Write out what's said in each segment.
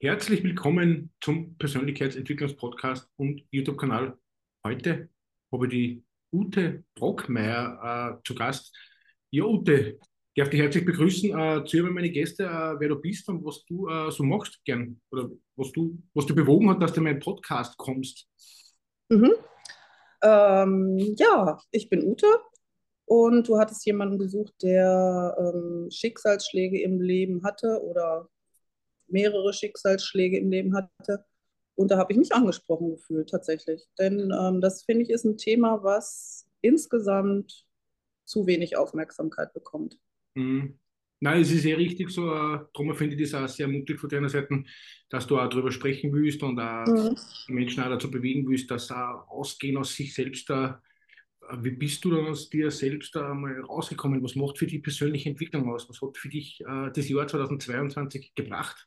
Herzlich willkommen zum Persönlichkeitsentwicklungspodcast und YouTube-Kanal. Heute habe ich die Ute Brockmeier äh, zu Gast. Ja, Ute, darf dich herzlich begrüßen. Äh, zu meine Gäste, äh, wer du bist und was du äh, so machst gern oder was du, was du bewogen hat, dass du in meinen Podcast kommst. Mhm. Ähm, ja, ich bin Ute und du hattest jemanden gesucht, der ähm, Schicksalsschläge im Leben hatte oder mehrere Schicksalsschläge im Leben hatte. Und da habe ich mich angesprochen gefühlt, tatsächlich. Denn ähm, das, finde ich, ist ein Thema, was insgesamt zu wenig Aufmerksamkeit bekommt. Mhm. Nein, es ist sehr richtig so. Äh, darum finde ich das auch sehr mutig von deiner Seite, dass du auch darüber sprechen willst und auch mhm. Menschen auch dazu bewegen willst, dass auch ausgehen aus sich selbst da. Wie bist du dann aus dir selbst da mal rausgekommen? Was macht für die persönliche Entwicklung aus? Was hat für dich äh, das Jahr 2022 gebracht?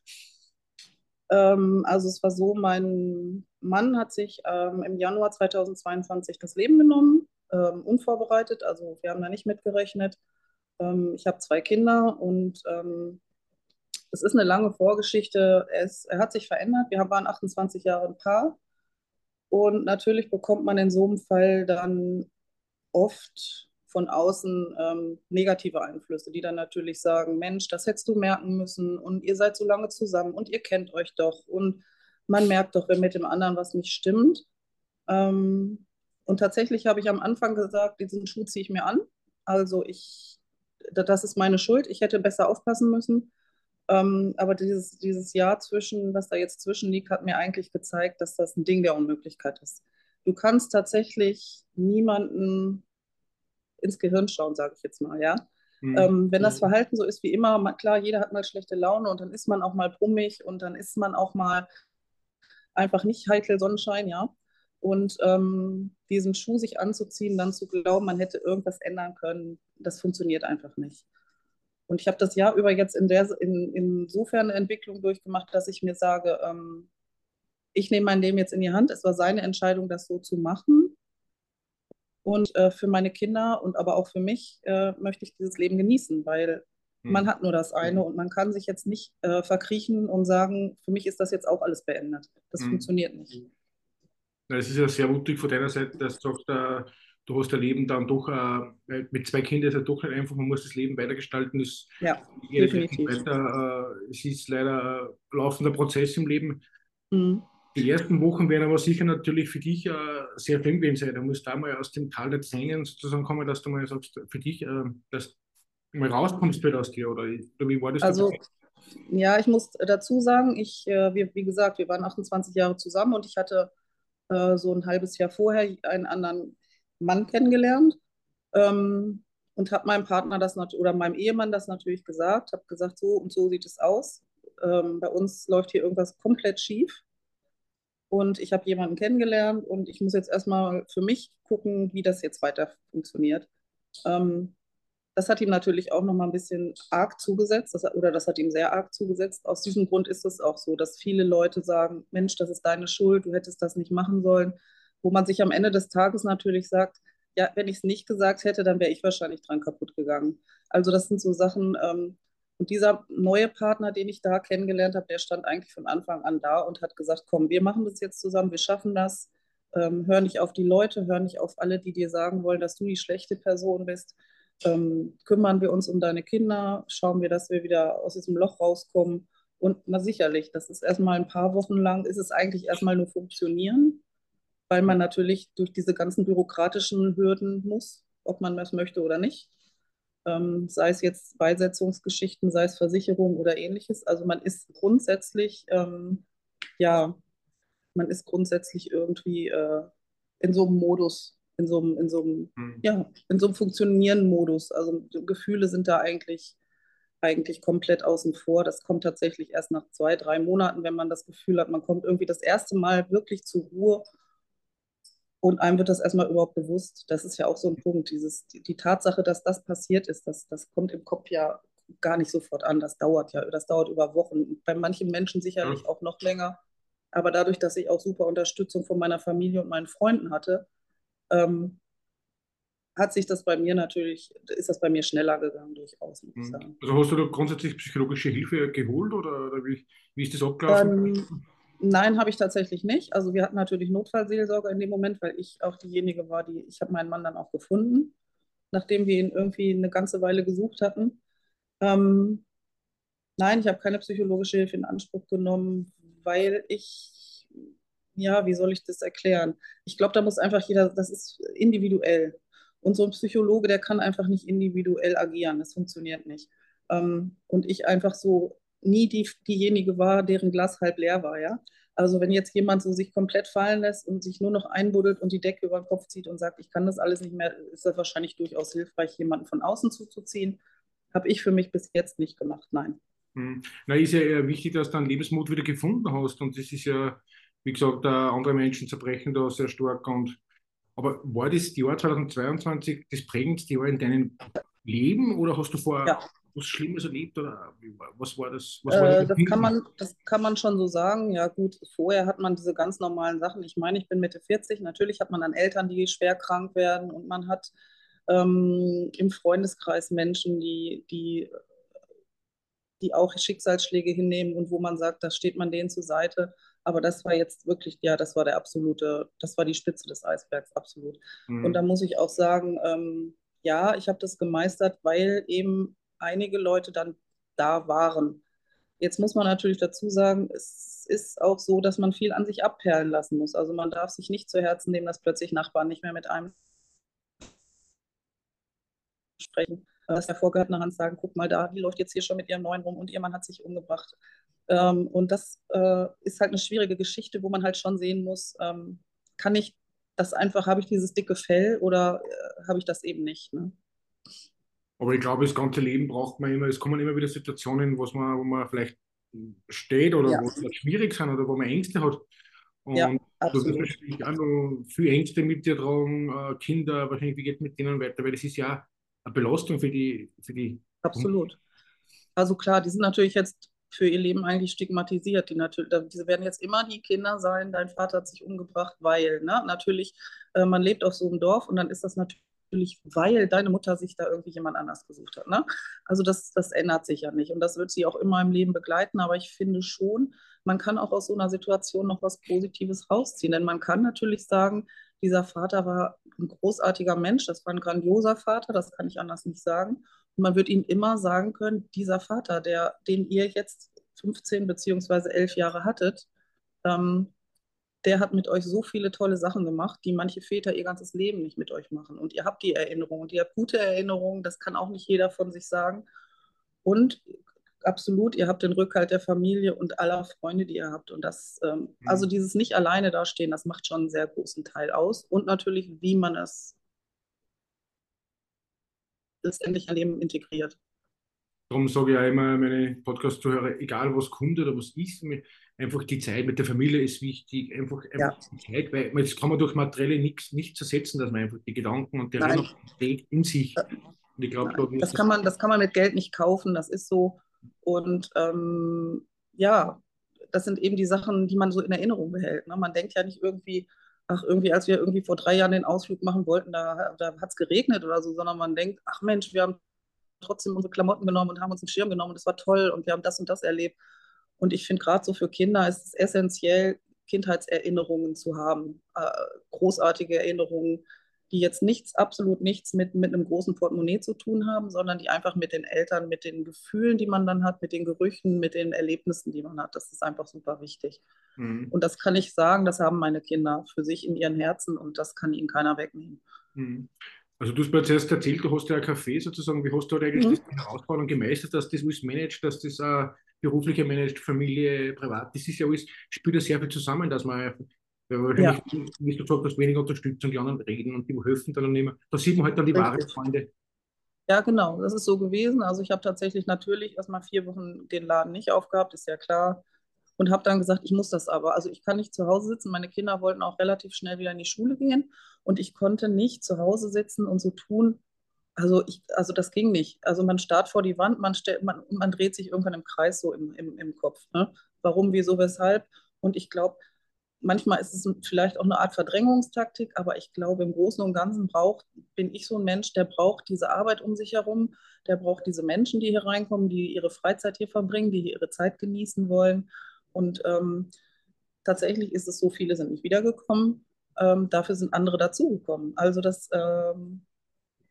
Ähm, also es war so, mein Mann hat sich ähm, im Januar 2022 das Leben genommen, ähm, unvorbereitet. Also wir haben da nicht mitgerechnet. Ähm, ich habe zwei Kinder und ähm, es ist eine lange Vorgeschichte. Er, ist, er hat sich verändert. Wir waren 28 Jahre ein Paar. Und natürlich bekommt man in so einem Fall dann oft von außen ähm, negative Einflüsse, die dann natürlich sagen, Mensch, das hättest du merken müssen und ihr seid so lange zusammen und ihr kennt euch doch und man merkt doch, wenn mit dem anderen was nicht stimmt. Ähm, und tatsächlich habe ich am Anfang gesagt, diesen Schuh ziehe ich mir an. Also ich, das ist meine Schuld, ich hätte besser aufpassen müssen. Ähm, aber dieses, dieses Jahr zwischen, was da jetzt zwischen liegt, hat mir eigentlich gezeigt, dass das ein Ding der Unmöglichkeit ist. Du kannst tatsächlich niemanden ins Gehirn schauen, sage ich jetzt mal, ja. Mhm. Ähm, wenn das mhm. Verhalten so ist wie immer, klar, jeder hat mal schlechte Laune und dann ist man auch mal brummig und dann ist man auch mal einfach nicht heikel Sonnenschein, ja. Und ähm, diesen Schuh sich anzuziehen, dann zu glauben, man hätte irgendwas ändern können, das funktioniert einfach nicht. Und ich habe das Jahr über jetzt in der, in, insofern eine Entwicklung durchgemacht, dass ich mir sage, ähm, ich nehme mein Leben jetzt in die Hand. Es war seine Entscheidung, das so zu machen. Und äh, für meine Kinder und aber auch für mich äh, möchte ich dieses Leben genießen, weil hm. man hat nur das eine und man kann sich jetzt nicht äh, verkriechen und sagen, für mich ist das jetzt auch alles beendet. Das hm. funktioniert nicht. Es ist ja sehr mutig von deiner Seite, dass du sagst, äh, du hast dein Leben dann doch, äh, mit zwei Kindern ist ja doch nicht einfach, man muss das Leben weitergestalten. Das ja, definitiv. Weiter, äh, es ist leider ein laufender Prozess im Leben. Mhm. Die ersten Wochen werden aber sicher natürlich für dich äh, sehr fremd sein. Du musst da mal aus dem Tal der Zängen sozusagen kommen, dass du mal sagst, für dich, äh, dass du mal rauskommst wieder aus dir oder, oder wie war das? Also, ja, ich muss dazu sagen, ich, äh, wir, wie gesagt, wir waren 28 Jahre zusammen und ich hatte äh, so ein halbes Jahr vorher einen anderen Mann kennengelernt ähm, und habe meinem Partner das oder meinem Ehemann das natürlich gesagt, habe gesagt, so und so sieht es aus. Ähm, bei uns läuft hier irgendwas komplett schief und ich habe jemanden kennengelernt und ich muss jetzt erstmal für mich gucken, wie das jetzt weiter funktioniert. Ähm, das hat ihm natürlich auch noch mal ein bisschen arg zugesetzt, das, oder das hat ihm sehr arg zugesetzt. Aus diesem Grund ist es auch so, dass viele Leute sagen, Mensch, das ist deine Schuld, du hättest das nicht machen sollen. Wo man sich am Ende des Tages natürlich sagt, ja, wenn ich es nicht gesagt hätte, dann wäre ich wahrscheinlich dran kaputt gegangen. Also das sind so Sachen, ähm, und dieser neue Partner, den ich da kennengelernt habe, der stand eigentlich von Anfang an da und hat gesagt, komm, wir machen das jetzt zusammen, wir schaffen das. Ähm, hör nicht auf die Leute, hör nicht auf alle, die dir sagen wollen, dass du die schlechte Person bist. Ähm, kümmern wir uns um deine Kinder, schauen wir, dass wir wieder aus diesem Loch rauskommen. Und na sicherlich, das ist erstmal ein paar Wochen lang, ist es eigentlich erstmal nur funktionieren, weil man natürlich durch diese ganzen bürokratischen Hürden muss, ob man das möchte oder nicht ähm, sei es jetzt Beisetzungsgeschichten, sei es Versicherung oder ähnliches. Also man ist grundsätzlich, ähm, ja, man ist grundsätzlich irgendwie äh, in so einem Modus, in so einem, in so einem, mhm. ja, in so einem funktionierenden Modus. Also Gefühle sind da eigentlich eigentlich komplett außen vor. Das kommt tatsächlich erst nach zwei, drei Monaten, wenn man das Gefühl hat, man kommt irgendwie das erste Mal wirklich zur Ruhe und einem wird das erstmal überhaupt bewusst. Das ist ja auch so ein Punkt. Dieses, die, die Tatsache, dass das passiert ist, das, das kommt im Kopf ja gar nicht sofort an. Das dauert ja, das dauert über Wochen. Bei manchen Menschen sicherlich auch noch länger. Aber dadurch, dass ich auch super Unterstützung von meiner Familie und meinen Freunden hatte, ähm, hat sich das bei mir natürlich, ist das bei mir schneller gegangen durchaus, muss ich Mhm. sagen. Also hast du da grundsätzlich psychologische Hilfe geholt oder, oder wie, wie ist das abgelaufen? Ähm, nein, habe ich tatsächlich nicht. Also wir hatten natürlich Notfallseelsorge in dem Moment, weil ich auch diejenige war, die, ich habe meinen Mann dann auch gefunden, nachdem wir ihn irgendwie eine ganze Weile gesucht hatten. Ähm, nein, ich habe keine psychologische Hilfe in Anspruch genommen, weil ich, ja, wie soll ich das erklären? Ich glaube, da muss einfach jeder, das ist individuell. Und so ein Psychologe, der kann einfach nicht individuell agieren. Das funktioniert nicht. Ähm, und ich einfach so nie die, diejenige war, deren Glas halb leer war, ja. Also wenn jetzt jemand so sich komplett fallen lässt und sich nur noch einbuddelt und die Decke über den Kopf zieht und sagt, ich kann das alles nicht mehr, ist das wahrscheinlich durchaus hilfreich, jemanden von außen zuzuziehen. Habe ich für mich bis jetzt nicht gemacht, nein. Hm. Na, ist ja eher wichtig, dass du einen Lebensmut wieder gefunden hast. Und das ist ja, wie gesagt, andere Menschen zerbrechen da sehr stark. Und, aber war das Jahr 2022 das prägendste Jahr in deinem Leben oder hast du vorher Ja. Was Schlimmes erlebt? Oder was war das? Was war Äh, das kann man, das kann man schon so sagen. Ja, gut, vorher hat man diese ganz normalen Sachen. Ich meine, ich bin Mitte 40. Natürlich hat man dann Eltern, die schwer krank werden und man hat ähm, im Freundeskreis Menschen, die, die, die auch Schicksalsschläge hinnehmen und wo man sagt, da steht man denen zur Seite. Aber das war jetzt wirklich, ja, das war der absolute, das war die Spitze des Eisbergs, absolut. Und Hm. da muss ich auch sagen, ähm, ja, ich habe das gemeistert, weil eben einige Leute dann da waren. Jetzt muss man natürlich dazu sagen, es ist auch so, dass man viel an sich abperlen lassen muss. Also man darf sich nicht zu Herzen nehmen, dass plötzlich Nachbarn nicht mehr mit einem sprechen, dass der vorgehaltene Hand sagen, guck mal da, die läuft jetzt hier schon mit ihrem Neuen rum und ihr Mann hat sich umgebracht. Ähm, und das äh, ist halt eine schwierige Geschichte, wo man halt schon sehen muss, ähm, kann ich das einfach, habe ich dieses dicke Fell oder äh, habe ich das eben nicht. Ne? Aber ich glaube, das ganze Leben braucht man immer, es kommen immer wieder Situationen, was man, wo man vielleicht steht oder Ja. wo es vielleicht schwierig sind oder wo man Ängste hat. Und Ja, du wirst wahrscheinlich auch noch viel Ängste mit dir tragen, äh, Kinder, wahrscheinlich, wie geht mit denen weiter, weil das ist ja eine Belastung für die, für die. Absolut. Also klar, die sind natürlich jetzt für ihr Leben eigentlich stigmatisiert. Die natürlich, diese werden jetzt immer die Kinder sein, dein Vater hat sich umgebracht, weil, ne? Natürlich, äh, man lebt auf so einem Dorf und dann ist das natürlich, weil deine Mutter sich da irgendwie jemand anders gesucht hat. Ne? Also das, das ändert sich ja nicht und das wird sie auch immer im Leben begleiten, aber ich finde schon, man kann auch aus so einer Situation noch was Positives rausziehen, denn man kann natürlich sagen, dieser Vater war ein großartiger Mensch, das war ein grandioser Vater, das kann ich anders nicht sagen. Und man wird ihm immer sagen können, dieser Vater, der, den ihr jetzt 15 beziehungsweise 11 Jahre hattet, ähm, der hat mit euch so viele tolle Sachen gemacht, die manche Väter ihr ganzes Leben nicht mit euch machen. Und ihr habt die Erinnerungen und ihr habt gute Erinnerungen, das kann auch nicht jeder von sich sagen. Und absolut, ihr habt den Rückhalt der Familie und aller Freunde, die ihr habt. Und das, ähm, also dieses nicht alleine dastehen, das macht schon einen sehr großen Teil aus. Und natürlich, wie man es letztendlich ein Leben integriert. Darum sage ich auch immer meine Podcast-Zuhörer, egal was kommt oder was ist, mit- einfach die Zeit mit der Familie ist wichtig, einfach, einfach die Zeit, weil das kann man durch Materielle nichts nicht ersetzen, dass man einfach die Gedanken und Nein. Erinnerungen trägt in sich. Und ich glaube, Nein, das kann man, das kann man mit Geld nicht kaufen, das ist so. Und ähm, ja, das sind eben die Sachen, die man so in Erinnerung behält. Ne? Man denkt ja nicht irgendwie, ach, irgendwie, als wir irgendwie vor drei Jahren den Ausflug machen wollten, da, da hat es geregnet oder so, sondern man denkt, ach Mensch, wir haben trotzdem unsere Klamotten genommen und haben uns einen Schirm genommen und es war toll und wir haben das und das erlebt. Und ich finde gerade so für Kinder ist es essentiell, Kindheitserinnerungen zu haben, äh, großartige Erinnerungen, die jetzt nichts, absolut nichts mit, mit einem großen Portemonnaie zu tun haben, sondern die einfach mit den Eltern, mit den Gefühlen, die man dann hat, mit den Gerüchen, mit den Erlebnissen, die man hat. Das ist einfach super wichtig. Mhm. Und das kann ich sagen, das haben meine Kinder für sich in ihren Herzen und das kann ihnen keiner wegnehmen. Mhm. Also du hast mir jetzt erst erzählt, du hast ja ein Café sozusagen. Wie hast du halt eigentlich Mhm. die Herausforderung gemeistert, dass das alles managt, dass das äh, berufliche managt, Familie, privat, das ist ja alles, spielt ja sehr viel zusammen, dass man wahrscheinlich, wie du gesagt hast, weniger Unterstützung, die anderen reden und die helfen dann mehr. Da sieht man halt dann die wahren. Freunde. Ja, genau, das ist so gewesen. Also ich habe tatsächlich natürlich erstmal vier Wochen den Laden nicht aufgehabt, ist ja klar. Und habe dann gesagt, ich muss das aber. Also ich kann nicht zu Hause sitzen. Meine Kinder wollten auch relativ schnell wieder in die Schule gehen. Und ich konnte nicht zu Hause sitzen und so tun. Also, ich, also das ging nicht. Also man starrt vor die Wand, man, stellt, man, man dreht sich irgendwann im Kreis so im, im, im Kopf. Ne? Warum, wieso, weshalb? Und ich glaube, manchmal ist es vielleicht auch eine Art Verdrängungstaktik, aber ich glaube, im Großen und Ganzen braucht, bin ich so ein Mensch, der braucht diese Arbeit um sich herum, der braucht diese Menschen, die hier reinkommen, die ihre Freizeit hier verbringen, die hier ihre Zeit genießen wollen. Und ähm, tatsächlich ist es so, viele sind nicht wiedergekommen. Ähm, dafür sind andere dazugekommen. Also das, ähm,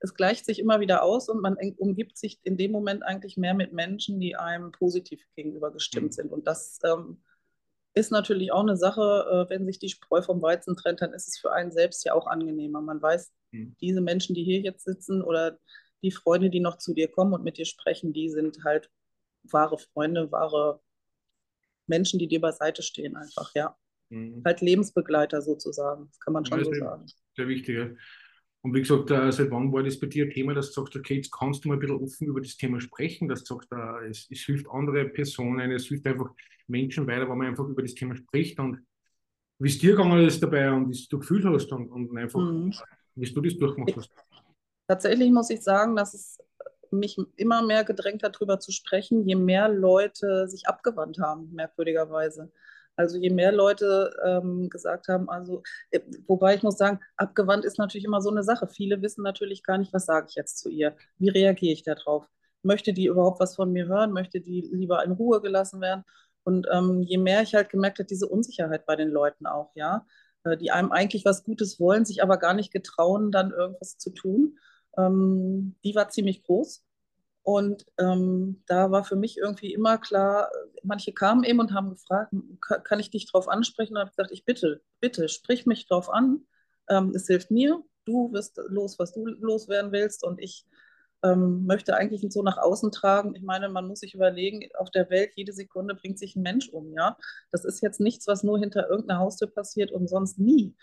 es gleicht sich immer wieder aus und man umgibt sich in dem Moment eigentlich mehr mit Menschen, die einem positiv gegenüber gestimmt mhm. sind. Und das ähm, ist natürlich auch eine Sache, äh, wenn sich die Spreu vom Weizen trennt, dann ist es für einen selbst ja auch angenehmer. Man weiß, mhm. diese Menschen, die hier jetzt sitzen oder die Freunde, die noch zu dir kommen und mit dir sprechen, die sind halt wahre Freunde, wahre Menschen, die dir beiseite stehen, einfach, ja. Mhm. Halt Lebensbegleiter sozusagen, das kann man schon ja, so sagen. Sehr wichtig. Und wie gesagt, äh, seit wann war das bei dir ein Thema, dass du sagst, okay, jetzt kannst du mal ein bisschen offen über das Thema sprechen, dass du sagst, es, es hilft andere Personen, es hilft einfach Menschen weiter, wenn man einfach über das Thema spricht und wie es dir gegangen ist dabei und wie du gefühlt hast und, und einfach, mhm. wie du das durchgemacht hast. Tatsächlich muss ich sagen, dass es mich immer mehr gedrängt hat, darüber zu sprechen, je mehr Leute sich abgewandt haben, merkwürdigerweise. Also je mehr Leute ähm, gesagt haben, also äh, wobei ich muss sagen, abgewandt ist natürlich immer so eine Sache. Viele wissen natürlich gar nicht, was sage ich jetzt zu ihr? Wie reagiere ich darauf? Möchte die überhaupt was von mir hören? Möchte die lieber in Ruhe gelassen werden? Und ähm, je mehr ich halt gemerkt habe, diese Unsicherheit bei den Leuten auch, ja, äh, die einem eigentlich was Gutes wollen, sich aber gar nicht getrauen, dann irgendwas zu tun, ähm, die war ziemlich groß. Und ähm, da war für mich irgendwie immer klar, manche kamen eben und haben gefragt, kann ich dich darauf ansprechen? Und habe gesagt, ich bitte, bitte, sprich mich darauf an. Ähm, es hilft mir. Du wirst los, was du loswerden willst. Und ich ähm, möchte eigentlich so nach außen tragen. Ich meine, man muss sich überlegen, auf der Welt jede Sekunde bringt sich ein Mensch um. Ja, das ist jetzt nichts, was nur hinter irgendeiner Haustür passiert und sonst nie.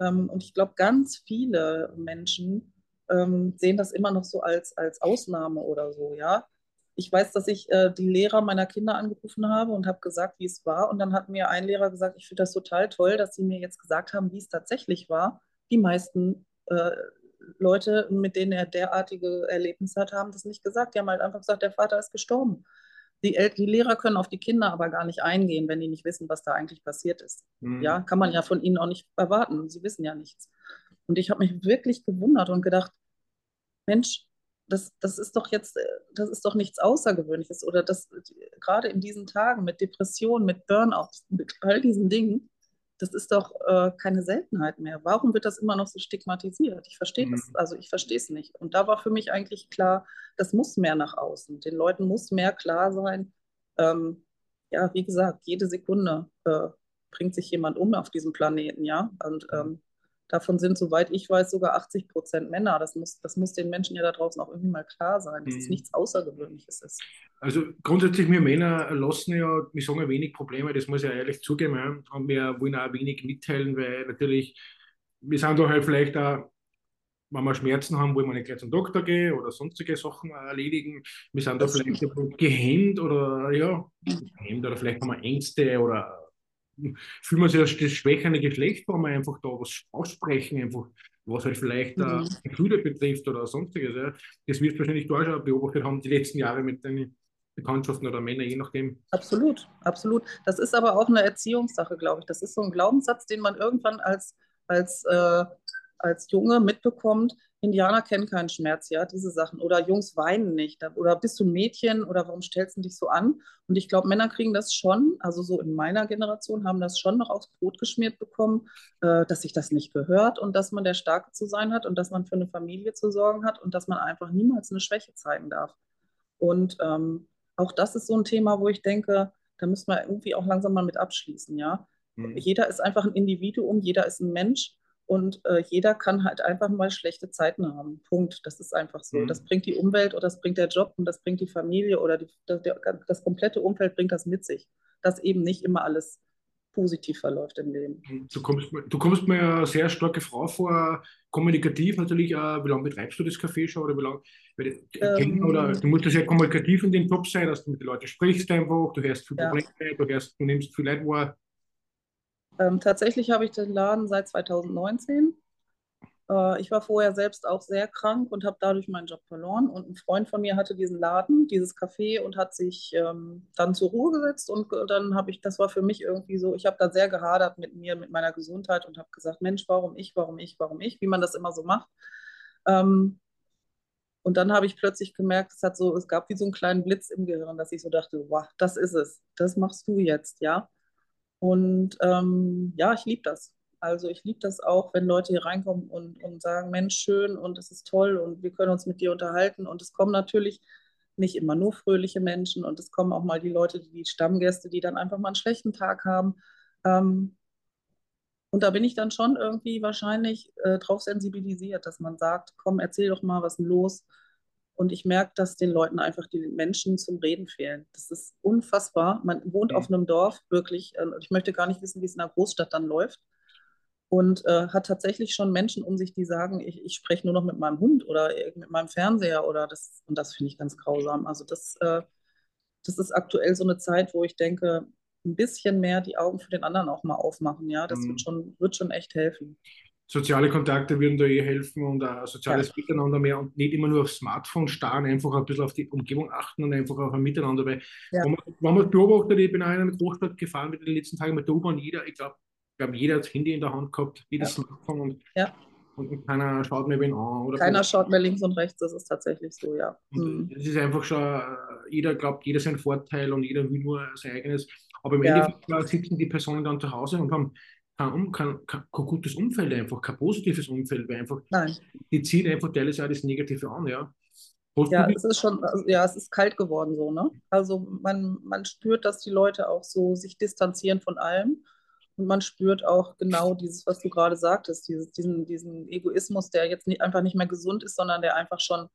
Ähm, und ich glaube, ganz viele Menschen ähm, sehen das immer noch so als, als Ausnahme oder so, ja. Ich weiß, dass ich äh, die Lehrer meiner Kinder angerufen habe und habe gesagt, wie es war. Und dann hat mir ein Lehrer gesagt, ich finde das total toll, dass sie mir jetzt gesagt haben, wie es tatsächlich war. Die meisten äh, Leute, mit denen er derartige Erlebnisse hat, haben das nicht gesagt. Die haben halt einfach gesagt, der Vater ist gestorben. Die, El die Lehrer können auf die Kinder aber gar nicht eingehen, wenn die nicht wissen, was da eigentlich passiert ist. Mhm. Ja, kann man ja von ihnen auch nicht erwarten. Sie wissen ja nichts. Und ich habe mich wirklich gewundert und gedacht, Mensch, das, das ist doch jetzt, äh, das ist doch nichts Außergewöhnliches. Oder das gerade in diesen Tagen mit Depressionen, mit Burnout, mit all diesen Dingen, das ist doch äh, keine Seltenheit mehr. Warum wird das immer noch so stigmatisiert? Ich verstehe mhm. das, also ich verstehe es nicht. Und da war für mich eigentlich klar, das muss mehr nach außen. Den Leuten muss mehr klar sein. Ähm, ja, wie gesagt, jede Sekunde äh, bringt sich jemand um auf diesem Planeten, ja. Und mhm. ähm, Davon sind, soweit ich weiß, sogar 80 Prozent Männer. Das muss, das muss den Menschen ja da draußen auch irgendwie mal klar sein, dass mhm. es nichts Außergewöhnliches ist. Also grundsätzlich, wir Männer lassen ja, wir sagen ja wenig Probleme, das muss ich ja ehrlich zugeben. Ja. Und wir wollen auch wenig mitteilen, weil natürlich, wir sind doch halt vielleicht auch wenn wir Schmerzen haben, wollen wir nicht gleich zum Doktor gehen oder sonstige Sachen erledigen. Wir sind da vielleicht gehemmt oder ja, gehemmt oder vielleicht haben wir Ängste oder fühlen wir sich als das schwächende Geschlecht, wo wir einfach da was aussprechen, einfach was halt vielleicht äh, mhm. äh, Gefühle betrifft oder sonstiges. Ja. Das wirst du wahrscheinlich auch schon beobachtet haben, die letzten Jahre mit deinen Bekanntschaften oder Männern, je nachdem. Absolut, absolut. Das ist aber auch eine Erziehungssache, glaube ich. Das ist so ein Glaubenssatz, den man irgendwann als, als, äh, als Junge mitbekommt, Indianer kennen keinen Schmerz, ja, diese Sachen. Oder Jungs weinen nicht. Oder bist du ein Mädchen oder warum stellst du dich so an? Und ich glaube, Männer kriegen das schon, also so in meiner Generation haben das schon noch aufs Brot geschmiert bekommen, äh, dass sich das nicht gehört und dass man der Starke zu sein hat und dass man für eine Familie zu sorgen hat und dass man einfach niemals eine Schwäche zeigen darf. Und ähm, auch das ist so ein Thema, wo ich denke, da müssen wir irgendwie auch langsam mal mit abschließen, ja. Mhm. Jeder ist einfach ein Individuum, jeder ist ein Mensch und äh, jeder kann halt einfach mal schlechte Zeiten haben. Punkt. Das ist einfach so. Mhm. Das bringt die Umwelt oder das bringt der Job und das bringt die Familie oder die, das, der, das komplette Umfeld bringt das mit sich. Dass eben nicht immer alles positiv verläuft im Leben. Du kommst, du kommst mir eine sehr starke Frau vor, kommunikativ natürlich. Wie lange betreibst du das Café schon? Oder wie lange, ähm, oder du musst ja sehr kommunikativ in den Job sein, dass du mit den Leuten sprichst einfach, du hörst viel ja. Probleme, du, hörst, du nimmst viel Leute wahr. Ähm, tatsächlich habe ich den Laden seit 2019. Äh, ich war vorher selbst auch sehr krank und habe dadurch meinen Job verloren. Und ein Freund von mir hatte diesen Laden, dieses Café und hat sich ähm, dann zur Ruhe gesetzt. Und dann habe ich, das war für mich irgendwie so, ich habe da sehr gehadert mit mir, mit meiner Gesundheit und habe gesagt, Mensch, warum ich, warum ich, warum ich, wie man das immer so macht. Ähm, und dann habe ich plötzlich gemerkt, es hat so, es gab wie so einen kleinen Blitz im Gehirn, dass ich so dachte, wow, das ist es, das machst du jetzt, ja. Und ähm, ja, ich liebe das. Also ich liebe das auch, wenn Leute hier reinkommen und, und sagen, Mensch, schön und es ist toll und wir können uns mit dir unterhalten. Und es kommen natürlich nicht immer nur fröhliche Menschen und es kommen auch mal die Leute, die Stammgäste, die dann einfach mal einen schlechten Tag haben. Ähm, und da bin ich dann schon irgendwie wahrscheinlich äh, drauf sensibilisiert, dass man sagt, komm, erzähl doch mal, was ist denn los? Und ich merke, dass den Leuten einfach die Menschen zum Reden fehlen. Das ist unfassbar. Man wohnt mhm. auf einem Dorf, wirklich. Äh, ich möchte gar nicht wissen, wie es in einer Großstadt dann läuft und äh, hat tatsächlich schon Menschen um sich, die sagen, ich, ich spreche nur noch mit meinem Hund oder mit meinem Fernseher oder das, und das finde ich ganz grausam. Also das, äh, das ist aktuell so eine Zeit, wo ich denke, ein bisschen mehr die Augen für den anderen auch mal aufmachen, ja, das mhm. wird, schon, wird schon echt helfen. Soziale Kontakte würden da eh helfen und uh, soziales ja. Miteinander mehr und nicht immer nur aufs Smartphone starren, einfach ein bisschen auf die Umgebung achten und einfach auf ein Miteinander, weil ja. wenn, man, wenn man beobachtet, ich bin auch in eine Großstadt gefahren mit den letzten Tagen mit der U-Bahn, jeder, ich glaube, glaube, jeder hat das Handy in der Hand gehabt, jedes ja. Smartphone und, ja. und keiner schaut mehr wen an. Oder keiner schaut mehr links und rechts, das ist tatsächlich so, ja. Mhm. Es ist einfach schon, äh, jeder glaubt, jeder sein Vorteil und jeder will nur sein eigenes. Aber im ja. Endeffekt sitzen die Personen dann zu Hause und haben kein, kein, kein, kein, gutes Umfeld einfach, kein positives Umfeld, weil einfach Nein. die ziehen einfach teilweise auch das Negative an, ja. ja, es ist schon, also, ja, es ist kalt geworden so, ne? Also man, man spürt, dass die Leute auch so sich distanzieren von allem und man spürt auch genau dieses, was du gerade sagtest, dieses, diesen, diesen Egoismus, der jetzt nicht, einfach nicht mehr gesund ist, sondern der einfach schon,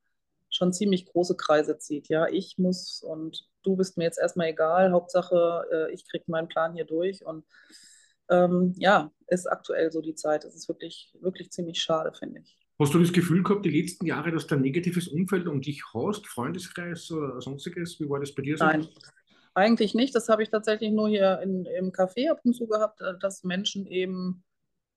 schon ziemlich große Kreise zieht. Ja, ich muss und du bist mir jetzt erstmal egal. Hauptsache, äh, ich kriege meinen Plan hier durch. Und ähm, ja, ist aktuell so die Zeit. Es ist wirklich, wirklich ziemlich schade, finde ich. Hast du das Gefühl gehabt, die letzten Jahre, dass du ein negatives Umfeld um dich hast, Freundeskreis oder sonstiges? Wie war das bei dir so? Nein, eigentlich nicht. Das habe ich tatsächlich nur hier in, im Café ab und zu gehabt, äh, dass Menschen eben,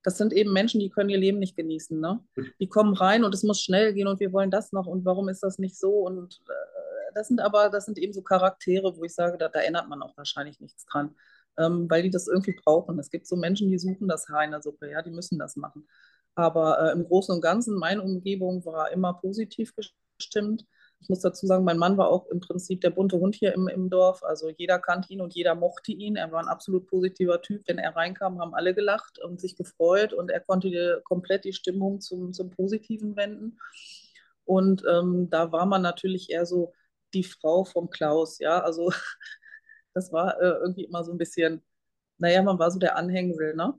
das sind eben Menschen, die können ihr Leben nicht genießen. Ne? Die kommen rein und es muss schnell gehen und wir wollen das noch und warum ist das nicht so? Und äh, das sind aber, das sind eben so Charaktere, wo ich sage, da, da ändert man auch wahrscheinlich nichts dran, ähm, weil die das irgendwie brauchen. Es gibt so Menschen, die suchen das Haar in der Suppe, ja, die müssen das machen. Aber äh, im Großen und Ganzen, meine Umgebung war immer positiv gestimmt. Ich muss dazu sagen, mein Mann war auch im Prinzip der bunte Hund hier im, im Dorf. Also jeder kannte ihn und jeder mochte ihn. Er war ein absolut positiver Typ. Wenn er reinkam, haben alle gelacht und sich gefreut und er konnte die, komplett die Stimmung zum, zum Positiven wenden. Und ähm, da war man natürlich eher so die Frau vom Klaus. Ja, also das war äh, irgendwie immer so ein bisschen, naja, man war so der Anhängsel, ne?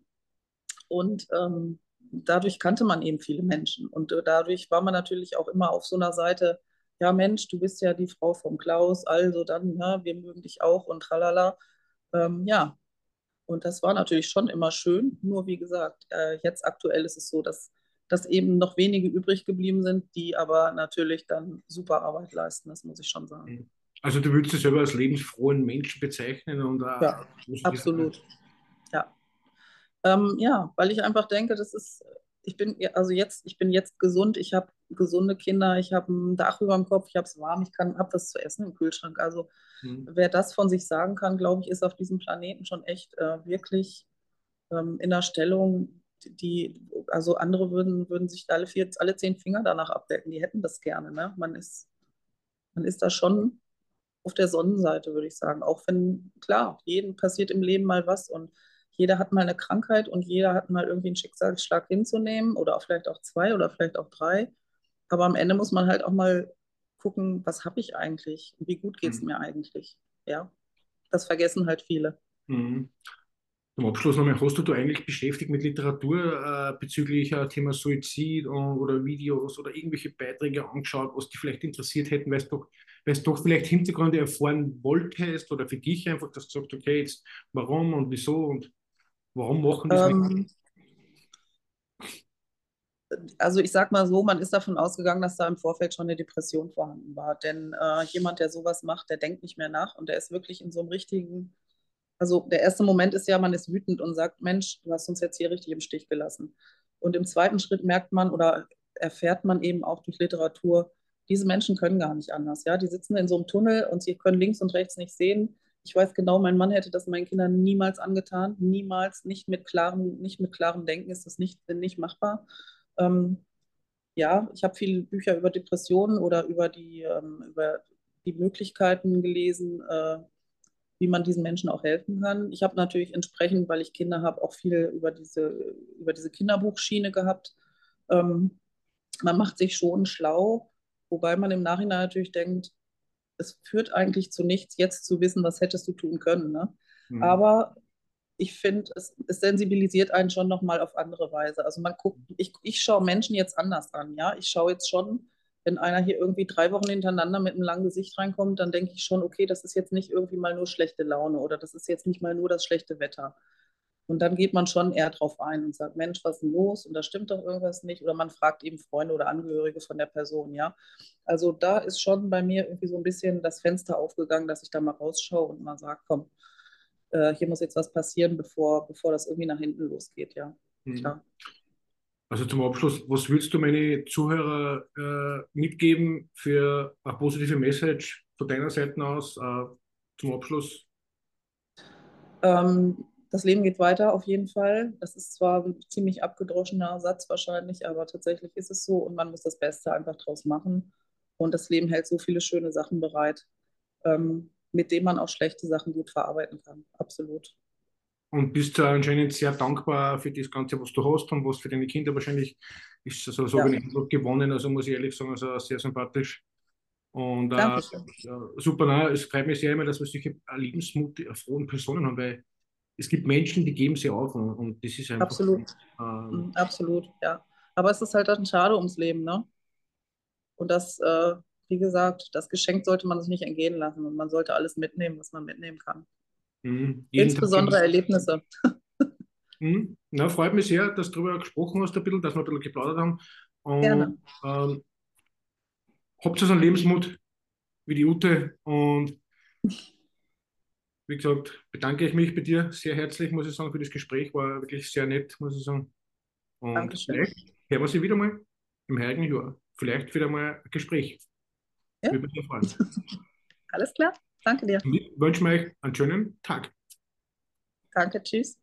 Und ähm, dadurch kannte man eben viele Menschen. Und äh, dadurch war man natürlich auch immer auf so einer Seite, ja Mensch, du bist ja die Frau vom Klaus, also dann, ja, wir mögen dich auch und tralala. Ähm, ja, und das war natürlich schon immer schön. Nur wie gesagt, äh, jetzt aktuell ist es so, dass, dass eben noch wenige übrig geblieben sind, die aber natürlich dann super Arbeit leisten, das muss ich schon sagen. Also du würdest dich selber als lebensfrohen Menschen bezeichnen und äh, ja, absolut. Ja. Ähm, ja, weil ich einfach denke, das ist ich bin also jetzt, ich bin jetzt gesund, ich habe gesunde Kinder, ich habe ein Dach über dem Kopf, ich habe es warm, ich habe was zu essen im Kühlschrank. Also mhm. wer das von sich sagen kann, glaube ich, ist auf diesem Planeten schon echt äh, wirklich ähm, in der Stellung, die, also andere würden, würden sich alle vier, alle zehn Finger danach abdecken, die hätten das gerne. Ne? Man ist, man ist da schon auf der Sonnenseite, würde ich sagen. Auch wenn, klar, jedem passiert im Leben mal was und jeder hat mal eine Krankheit und jeder hat mal irgendwie einen Schicksalsschlag hinzunehmen oder auch vielleicht auch zwei oder vielleicht auch drei. Aber am Ende muss man halt auch mal gucken, was habe ich eigentlich und wie gut geht es mhm. mir eigentlich. Ja, das vergessen halt viele. Mhm. Zum Abschluss nochmal, hast du dich eigentlich beschäftigt mit Literatur äh, bezüglich äh, Thema Suizid und, oder Videos oder irgendwelche Beiträge angeschaut, was dich vielleicht interessiert hätten, weil du doch, doch vielleicht Hintergründe erfahren wolltest oder für dich einfach, dass du sagst, okay, jetzt warum und wieso und Warum machen die ähm, Also ich sag mal so, man ist davon ausgegangen, dass da im Vorfeld schon eine Depression vorhanden war. Denn äh, jemand, der sowas macht, der denkt nicht mehr nach und der ist wirklich in so einem richtigen, also der erste Moment ist ja, man ist wütend und sagt, Mensch, du hast uns jetzt hier richtig im Stich gelassen. Und im zweiten Schritt merkt man oder erfährt man eben auch durch Literatur, diese Menschen können gar nicht anders. Ja? Die sitzen in so einem Tunnel und sie können links und rechts nicht sehen. Ich weiß genau, mein Mann hätte das meinen Kindern niemals angetan. Niemals, nicht mit klarem, nicht mit klarem Denken ist das nicht, nicht machbar. Ähm, ja, ich habe viele Bücher über Depressionen oder über die, ähm, über die Möglichkeiten gelesen, äh, wie man diesen Menschen auch helfen kann. Ich habe natürlich entsprechend, weil ich Kinder habe, auch viel über diese, über diese Kinderbuchschiene gehabt. Ähm, man macht sich schon schlau, wobei man im Nachhinein natürlich denkt, es führt eigentlich zu nichts, jetzt zu wissen, was hättest du tun können. Ne? Mhm. Aber ich finde, es, es, sensibilisiert einen schon nochmal auf andere Weise. Also man guckt, ich, ich schaue Menschen jetzt anders an, ja. Ich schaue jetzt schon, wenn einer hier irgendwie drei Wochen hintereinander mit einem langen Gesicht reinkommt, dann denke ich schon, okay, das ist jetzt nicht irgendwie mal nur schlechte Laune oder das ist jetzt nicht mal nur das schlechte Wetter. Und dann geht man schon eher drauf ein und sagt, Mensch, was ist denn los? Und da stimmt doch irgendwas nicht. Oder man fragt eben Freunde oder Angehörige von der Person, ja. Also da ist schon bei mir irgendwie so ein bisschen das Fenster aufgegangen, dass ich da mal rausschaue und mal sage, komm, äh, hier muss jetzt was passieren, bevor, bevor das irgendwie nach hinten losgeht, ja. Mhm. Also zum Abschluss, was willst du meine Zuhörer äh, mitgeben für eine positive Message von deiner Seite aus äh, zum Abschluss? Ähm, das Leben geht weiter auf jeden Fall. Das ist zwar ein ziemlich abgedroschener Satz wahrscheinlich, aber tatsächlich ist es so und man muss das Beste einfach draus machen. Und das Leben hält so viele schöne Sachen bereit. Ähm, mit dem man auch schlechte Sachen gut verarbeiten kann. Absolut. Und bist du anscheinend sehr dankbar für das Ganze, was du hast und was für deine Kinder wahrscheinlich ist so, so ja. Eindruck gewonnen. Also muss ich ehrlich sagen, also sehr sympathisch. Und äh, super, na, es freut mich sehr immer, dass wir solche lebensmutige, Personen haben, weil es gibt Menschen, die geben sie auf und, und das ist einfach. Absolut. Ähm, Absolut, ja. Aber es ist halt dann schade ums Leben, ne? Und das äh, wie gesagt, das Geschenk sollte man sich nicht entgehen lassen und man sollte alles mitnehmen, was man mitnehmen kann. Mhm. Insbesondere Tag Erlebnisse. Mhm. Na, freut mich sehr, dass du darüber gesprochen hast, ein bisschen, dass wir ein bisschen geplaudert haben. Und, Gerne. Ähm, habt so einen Lebensmut wie die Ute und wie gesagt, bedanke ich mich bei dir sehr herzlich, muss ich sagen, für das Gespräch. War wirklich sehr nett, muss ich sagen. Und Dankeschön. vielleicht hören wir sie wieder mal im heiligen Jahr. Vielleicht wieder mal ein Gespräch. Ja. Würde mich freuen. Alles klar, danke dir. Ich wünsche euch einen schönen Tag. Danke, tschüss.